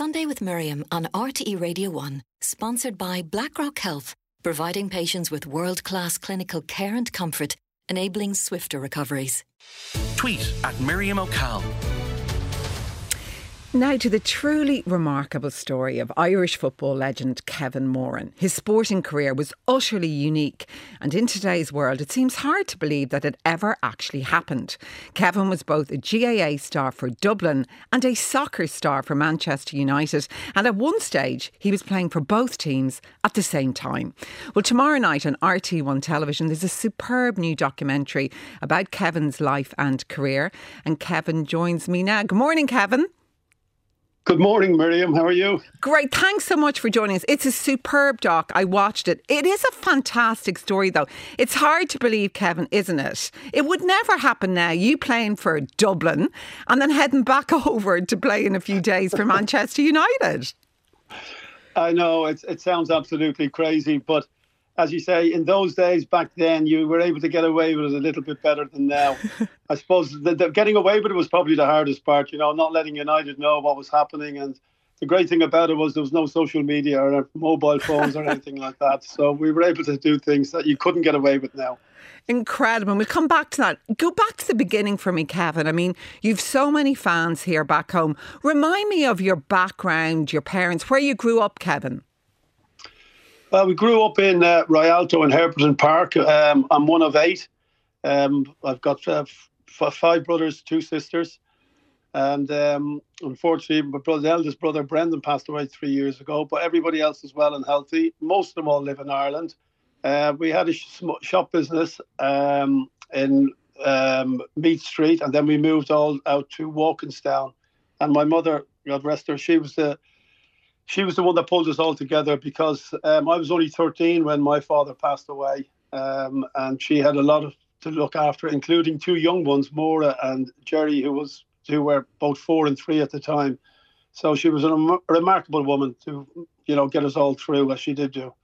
Sunday with Miriam on RTE Radio 1, sponsored by BlackRock Health, providing patients with world class clinical care and comfort, enabling swifter recoveries. Tweet at Miriam O'Call. Now to the truly remarkable story of Irish football legend Kevin Moran. His sporting career was utterly unique, and in today's world, it seems hard to believe that it ever actually happened. Kevin was both a GAA star for Dublin and a soccer star for Manchester United, and at one stage, he was playing for both teams at the same time. Well, tomorrow night on RTÉ One television, there's a superb new documentary about Kevin's life and career, and Kevin joins me now. Good morning, Kevin. Good morning, Miriam. How are you? Great. Thanks so much for joining us. It's a superb doc. I watched it. It is a fantastic story, though. It's hard to believe, Kevin, isn't it? It would never happen now. You playing for Dublin and then heading back over to play in a few days for Manchester United. I know it, it sounds absolutely crazy, but as you say, in those days back then, you were able to get away with it a little bit better than now. I suppose the, the, getting away with it was probably the hardest part, you know, not letting United know what was happening. And the great thing about it was there was no social media or mobile phones or anything like that. So we were able to do things that you couldn't get away with now. Incredible. We'll come back to that. Go back to the beginning for me, Kevin. I mean, you've so many fans here back home. Remind me of your background, your parents, where you grew up, Kevin. Well, we grew up in uh, Rialto in Herberton Park. Um, I'm one of eight. Um, I've got uh, f- five brothers, two sisters. And um, unfortunately, my brother, eldest brother Brendan passed away three years ago, but everybody else is well and healthy. Most of them all live in Ireland. Uh, we had a sh- shop business um, in um, Meath Street, and then we moved all out to Walkinstown. And my mother, God rest her, she was the she was the one that pulled us all together because um, I was only 13 when my father passed away, um, and she had a lot of, to look after, including two young ones, Maura and Jerry, who was who were both four and three at the time. So she was a, rem- remarkable woman to, you know, get us all through as she did do.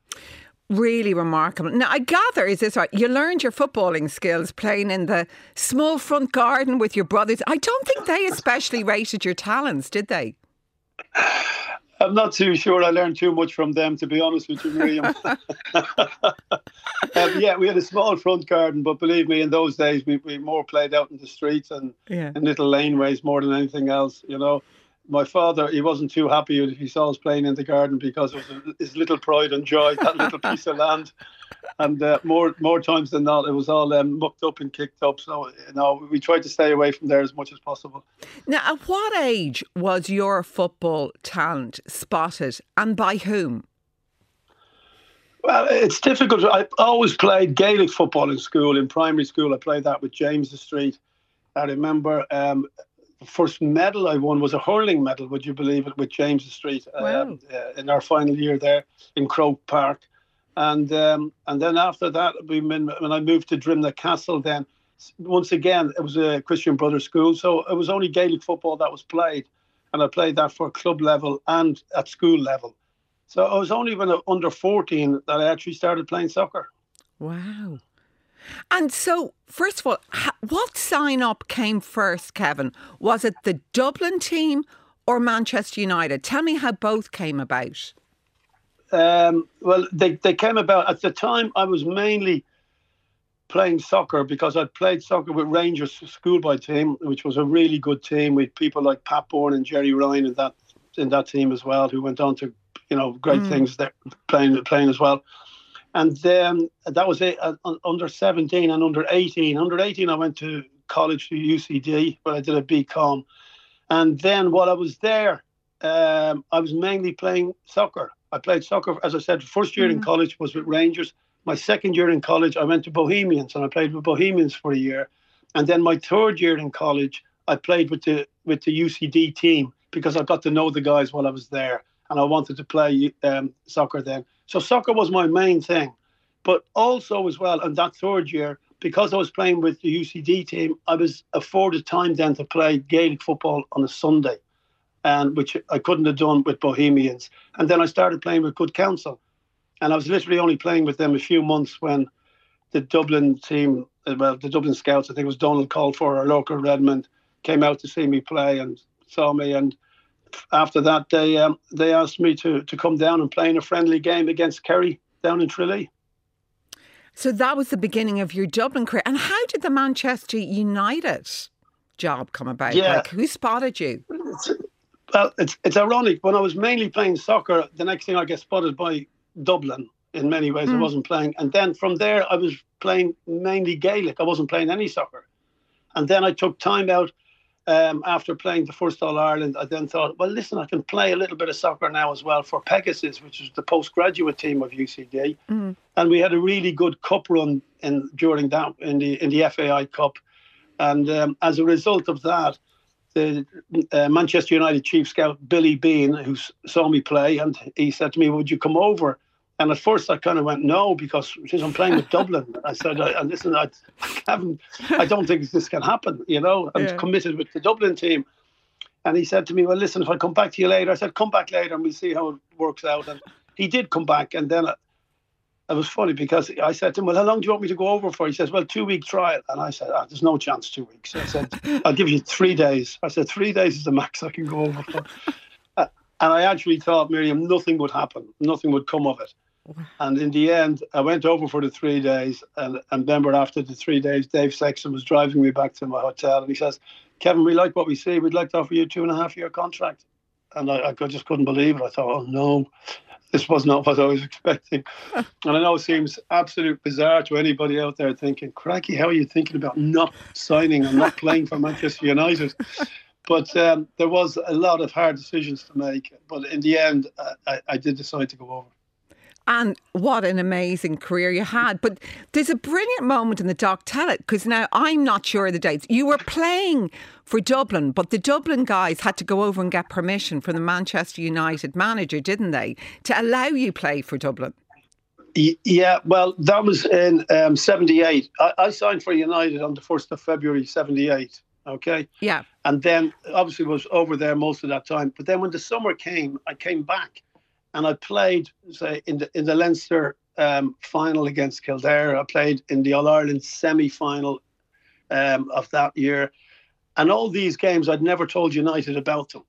Really remarkable. Now, I gather, is this right? You learned your footballing skills playing in the small front garden with your brothers. I don't think they especially rated your talents, did they? I'm not too sure. I learned too much from them, to be honest with you, Miriam. um, yeah, we had a small front garden, but believe me, in those days, we, we more played out in the streets and yeah. in little laneways more than anything else. You know, my father, he wasn't too happy if he saw us playing in the garden because of his little pride and joy, that little piece of land. And uh, more more times than not, it was all um, mucked up and kicked up. So, you know, we tried to stay away from there as much as possible. Now, at what age was your football talent spotted and by whom? Well, it's difficult. I always played Gaelic football in school. In primary school, I played that with James the Street. I remember um, the first medal I won was a hurling medal, would you believe it, with James the Street wow. um, uh, in our final year there in Croke Park. And um, and then after that, we when I moved to Drimnagh Castle, then once again it was a Christian Brothers school, so it was only Gaelic football that was played, and I played that for club level and at school level. So I was only when I was under 14 that I actually started playing soccer. Wow. And so, first of all, what sign up came first, Kevin? Was it the Dublin team or Manchester United? Tell me how both came about. Um, well, they, they came about at the time. I was mainly playing soccer because I'd played soccer with Rangers schoolboy team, which was a really good team with people like Pat Byrne and Gerry Ryan in that in that team as well, who went on to you know great mm. things there playing playing as well. And then that was it uh, under 17 and under 18. Under 18, I went to college to UCD, but I did a BCom. And then while I was there, um, I was mainly playing soccer. I played soccer, as I said, first year mm-hmm. in college was with Rangers. My second year in college, I went to Bohemians and I played with Bohemians for a year. And then my third year in college, I played with the with the UCD team because I got to know the guys while I was there, and I wanted to play um, soccer then. So soccer was my main thing. But also as well, in that third year, because I was playing with the UCD team, I was afforded time then to play Gaelic football on a Sunday, and which I couldn't have done with Bohemians. And then I started playing with Good Counsel, and I was literally only playing with them a few months when the Dublin team, uh, well, the Dublin Scouts, I think it was Donal Colfer our Lorcan Redmond, came out to see me play and saw me and after that, they um, they asked me to to come down and play in a friendly game against Kerry down in Tralee. So that was the beginning of your Dublin career. And how did the Manchester United job come about? Yeah. Like, who spotted you? Well, it's it's ironic. When I was mainly playing soccer, the next thing I get spotted by Dublin. In many ways, I wasn't playing, and then from there, I was playing mainly Gaelic. I wasn't playing any soccer, and then I took time out um, after playing the first All Ireland, I then thought, well, listen, I can play a little bit of soccer now as well for Pegasus, which is the postgraduate team of UCD, Mm. and we had a really good cup run in during that in the in the FAI Cup, and um, as a result of that, the uh, Manchester United chief scout Billy Behan, who saw me play, and he said to me, "Would you come over?" And at first, I kind of went no because since I'm playing with Dublin, I said, I, and "Listen, I, I haven't, I don't think this can happen. You know, I'm Yeah. committed with the Dublin team." And he said to me, "Well, listen, if I come back to you later," I said, "Come back later, and we'll see how it works out." And he did come back, and then. It, was funny because I said to him, "Well, how long do you want me to go over for?" He says, "Well, two week trial." And I said, ah, "There's no chance two weeks." I said, "I'll give you three days." I said, three days is the max I can go over for." Uh, and I actually thought, Miriam, nothing would happen, nothing would come of it. And in the end, I went over for the three days, and, and remember after the three days, Dave Sexton was driving me back to my hotel, and he says, "Kevin, we like what we see. We'd like to offer you a two and a half year contract." And I, I just couldn't believe it. I thought, "Oh no." This was not what I was expecting. And I know it seems absolute bizarre to anybody out there thinking, cracky, how are you thinking about not signing and not playing for Manchester United? But um, there was a lot of hard decisions to make. But in the end, I, I, I did decide to go over. And what an amazing career you had. But there's a brilliant moment in the doc. Tell it, because now I'm not sure of the dates. You were playing for Dublin, but the Dublin guys had to go over and get permission from the Manchester United manager, didn't they, to allow you play for Dublin? Yeah, well, that was in um, 78. I, I signed for United on the 1st of February, 78. Okay. Yeah. and then obviously was over there most of that time. But then when the summer came, I came back, and I played say in the in the Leinster um, final against Kildare. I played in the All Ireland semi final um, of that year, and all these games I'd never told United about them.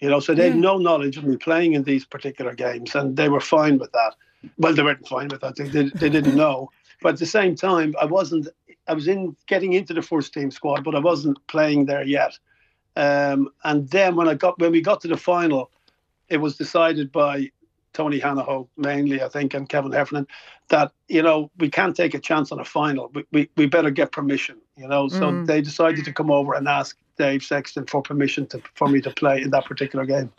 You know, so they had no knowledge of me playing in these particular games, and they were fine with that. Well, they weren't fine with that. They, they, they didn't know. But at the same time, I wasn't. I was in getting into the first team squad, but I wasn't playing there yet. Um, and then when I got when we got to the final, it was decided by Tony Hanahoe mainly, I think, and Kevin Heffernan, that you know we can't take a chance on a final. We we, we better get permission. You know, so Mm. they decided to come over and ask Dave Sexton for permission to for me to play in that particular game.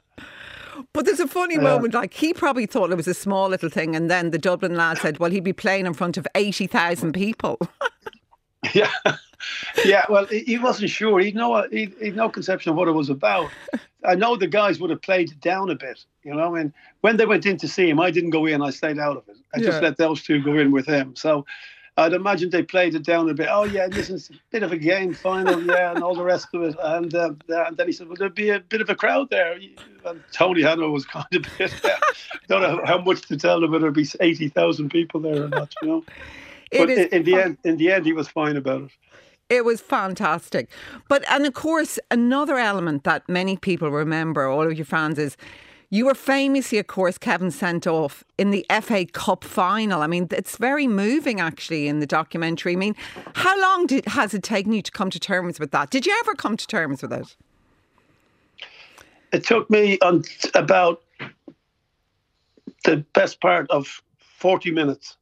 But there's a funny Yeah. moment, like he probably thought it was a small little thing, and then the Dublin lad said, "Well, he'd be playing in front of eighty thousand people." Yeah, yeah. Well, he he wasn't sure. He'd no, he'd, he'd no conception of what it was about. I know the guys would have played it down a bit, you know. And when they went in to see him, I didn't go in. I stayed out of it. I Yeah. just let those two go in with him. So I'd imagine they played it down a bit. Oh yeah, this is a bit of a game final, yeah, and all the rest of it. And, uh, and then he said, "Well, there'd be a bit of a crowd there." And Tony Hanahoe was kind of bit. don't know how much to tell them whether it'd be eighty thousand people there or not, you know. It But in, in the fun- end, in the end, he was fine about it. It was fantastic. But, and of course, another element that many people remember, all of your fans, is you were famously, of course, Kevin sent off in the FA Cup final. I mean, it's very moving actually in the documentary. I mean, how long did, has it taken you to come to terms with that? Did you ever come to terms with it? it took me on about the best part of 40 minutes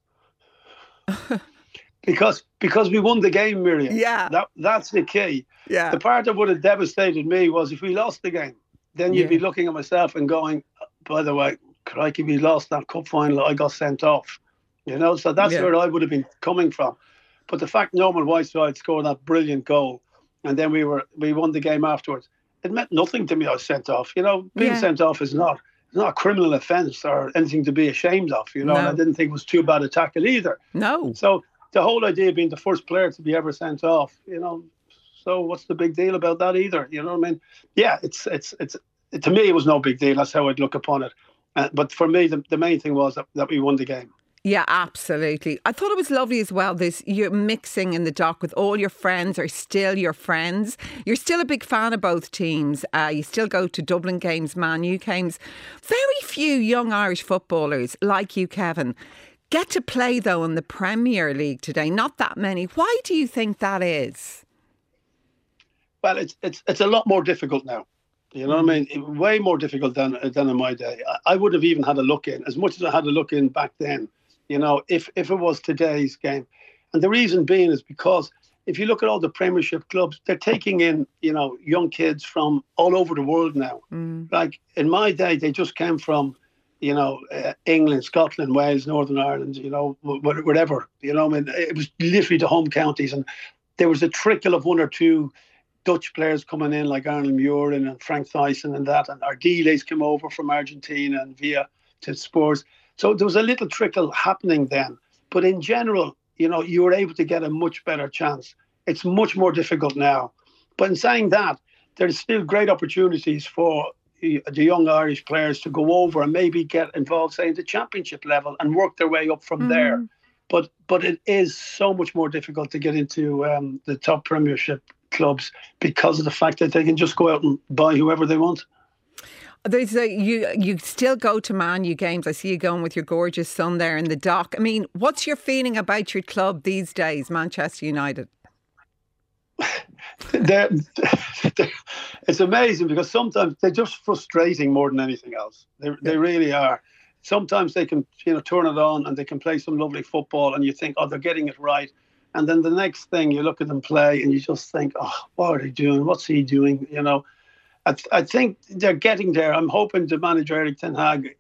because because we won the game Miriam Yeah. that that's the key Yeah. the part that would have devastated me was if we lost the game then you'd be looking at myself and going by the way crikey we lost that cup final I got sent off you know so that's Yeah. where I would have been coming from but the fact Norman Whiteside scored that brilliant goal and then we were we won the game afterwards it meant nothing to me. I was sent off. You know, being Yeah. sent off is not not a criminal offence or anything to be ashamed of. You know, and I didn't think it was too bad a tackle either. No. So the whole idea of being the first player to be ever sent off, you know, so what's the big deal about that either? You know what I mean? Yeah, it's it's it's it, to me it was no big deal. That's how I'd look upon it. Uh, but for me, the, the main thing was that, that we won the game. Yeah, absolutely. I thought it was lovely as well. This you're mixing in the dock with all your friends are still your friends. You're still a big fan of both teams. Uh, you still go to Dublin games, Man U games. Very few young Irish footballers like you, Kevin, get to play though in the Premier League today. Not that many. Why do you think that is? Well, it's it's it's a lot more difficult now. You know what I mm. mean? Way more difficult than than in my day. I, I would have even had a look in as much as I had a look in back then you know, if if it was today's game. And the reason being is because if you look at all the Premiership clubs, they're taking in, you know, young kids from all over the world now. Mm. Like in my day, they just came from, you know, uh, England, Scotland, Wales, Northern Ireland, you know, whatever. You know, I mean, it was literally the home counties, and there was a trickle of one or two Dutch players coming in, like Arnold Mühren and Frank Thijssen and that, and Ardiles came over from Argentina and via to Spurs. So there was a little trickle happening then. But in general, you know, you were able to get a much better chance. It's much more difficult now. But in saying that, there's still great opportunities for the young Irish players to go over and maybe get involved, say, in the championship level and work their way up from mm. there. But but it is so much more difficult to get into um, the top Premiership clubs because of the fact that they can just go out and buy whoever they want. There's a, you you still go to Man U games. I see you going with your gorgeous son there in the dock. I mean, what's your feeling about your club these days, Manchester United? they're, they're, it's amazing because sometimes they're just frustrating more than anything else. They, yeah. they really are. Sometimes they can you know turn it on and they can play some lovely football, and you think, oh, they're getting it right. And then the next thing you look at them play, and you just think, oh, what are they doing? What's he doing? You know I, th- I think they're getting there. I'm hoping the manager Erik Ten Hag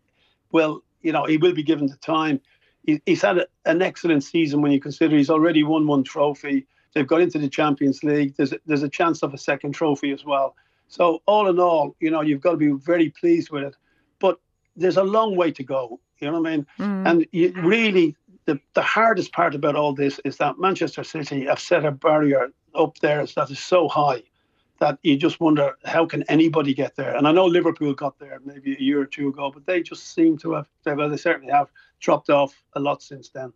will, you know, he will be given the time. He, he's had a, an excellent season when you consider he's already won one trophy. They've got into the Champions League. There's a, there's a chance of a second trophy as well. So all in all, you know, you've got to be very pleased with it. But there's a long way to go. You know what I mean? Mm. And you really, the, the hardest part about all this is that Manchester City have set a barrier up there that is so high that you just wonder how can anybody get there. And I know Liverpool got there maybe a year or two ago, but they just seem to have, they certainly have dropped off a lot since then.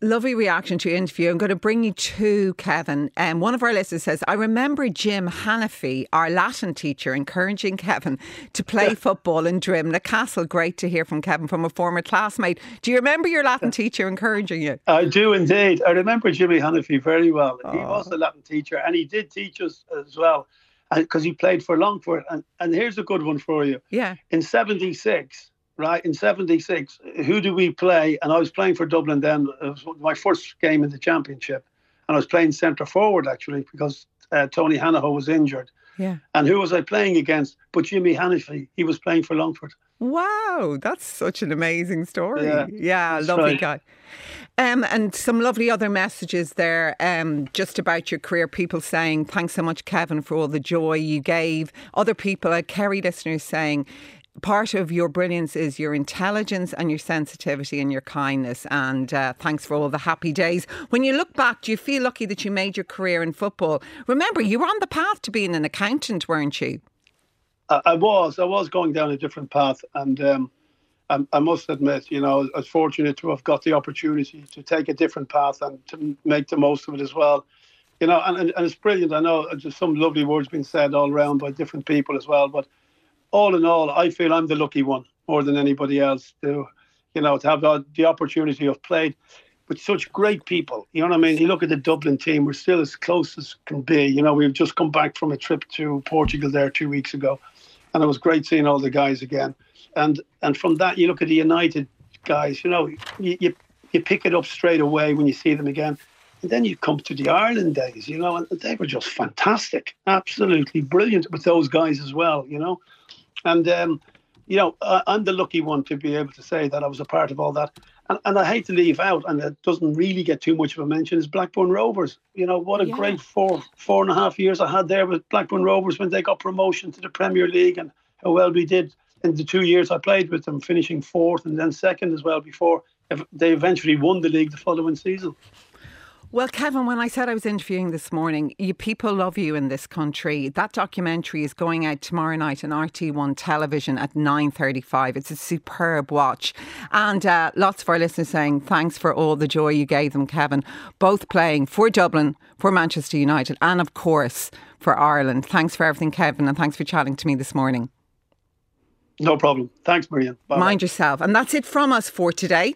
Lovely reaction to your interview. I'm going to bring you to Kevin. Um, one of our listeners says, I remember Jim Hanafy, our Latin teacher, encouraging Kevin to play football in Drimnagh Castle. Great to hear from Kevin from a former classmate. Do you remember your Latin teacher encouraging you? I do indeed. I remember Jimmy Hanafy very well. Oh. He was a Latin teacher and he did teach us as well because he played for Longford. And, and here's a good one for you. Yeah. In 76, right in 76 who do we play? And i was playing for dublin then it was my first game in the championship. And i was playing centre forward actually because uh, tony hanahoe was injured. Yeah. And who was i playing against but jimmy hanafy he was playing for longford. Wow that's such an amazing story. Yeah, yeah lovely right. guy. Um, and some lovely other messages there um, just about your career. People saying, thanks so much, Kevin, for all the joy you gave. Other people, uh, Kerry listeners saying, part of your brilliance is your intelligence and your sensitivity and your kindness. And uh, thanks for all the happy days. When you look back, do you feel lucky that you made your career in football? Remember, you were on the path to being an accountant, weren't you? I, I was. I was going down a different path. And um, I, I, must admit, you know, I was fortunate to have got the opportunity to take a different path and to make the most of it as well. You know, and, and, and it's brilliant. I know just some lovely words being said all around by different people as well. But all in all, I feel I'm the lucky one more than anybody else to, you know, to have the opportunity of played with such great people. You know what I mean? You look at the Dublin team, we're still as close as can be. You know, we've just come back from a trip to Portugal there two weeks ago, and it was great seeing all the guys again. And and from that, you look at the United guys. You know, you you, you pick it up straight away when you see them again. And then you come to the Ireland days, you know, and they were just fantastic, absolutely brilliant with those guys as well, you know. And, um, you know, I, am the lucky one to be able to say that I was a part of all that. And, and I hate to leave out, and it doesn't really get too much of a mention, is Blackburn Rovers. You know, what a yeah. great four, four and a half years I had there with Blackburn Rovers when they got promotion to the Premier League and how well we did in the two years I played with them, finishing fourth and then second as well before they eventually won the league the following season. Well, Kevin, when I said I was interviewing this morning, you people love you in this country. That documentary is going out tomorrow night on RTÉ One television at 9.35. It's a superb watch. And uh, lots of our listeners saying thanks for all the joy you gave them, Kevin, both playing for Dublin, for Manchester United, and of course for Ireland. Thanks for everything, Kevin, and thanks for chatting to me this morning. No problem. Thanks, Marion. Mind yourself. And that's it from us for today.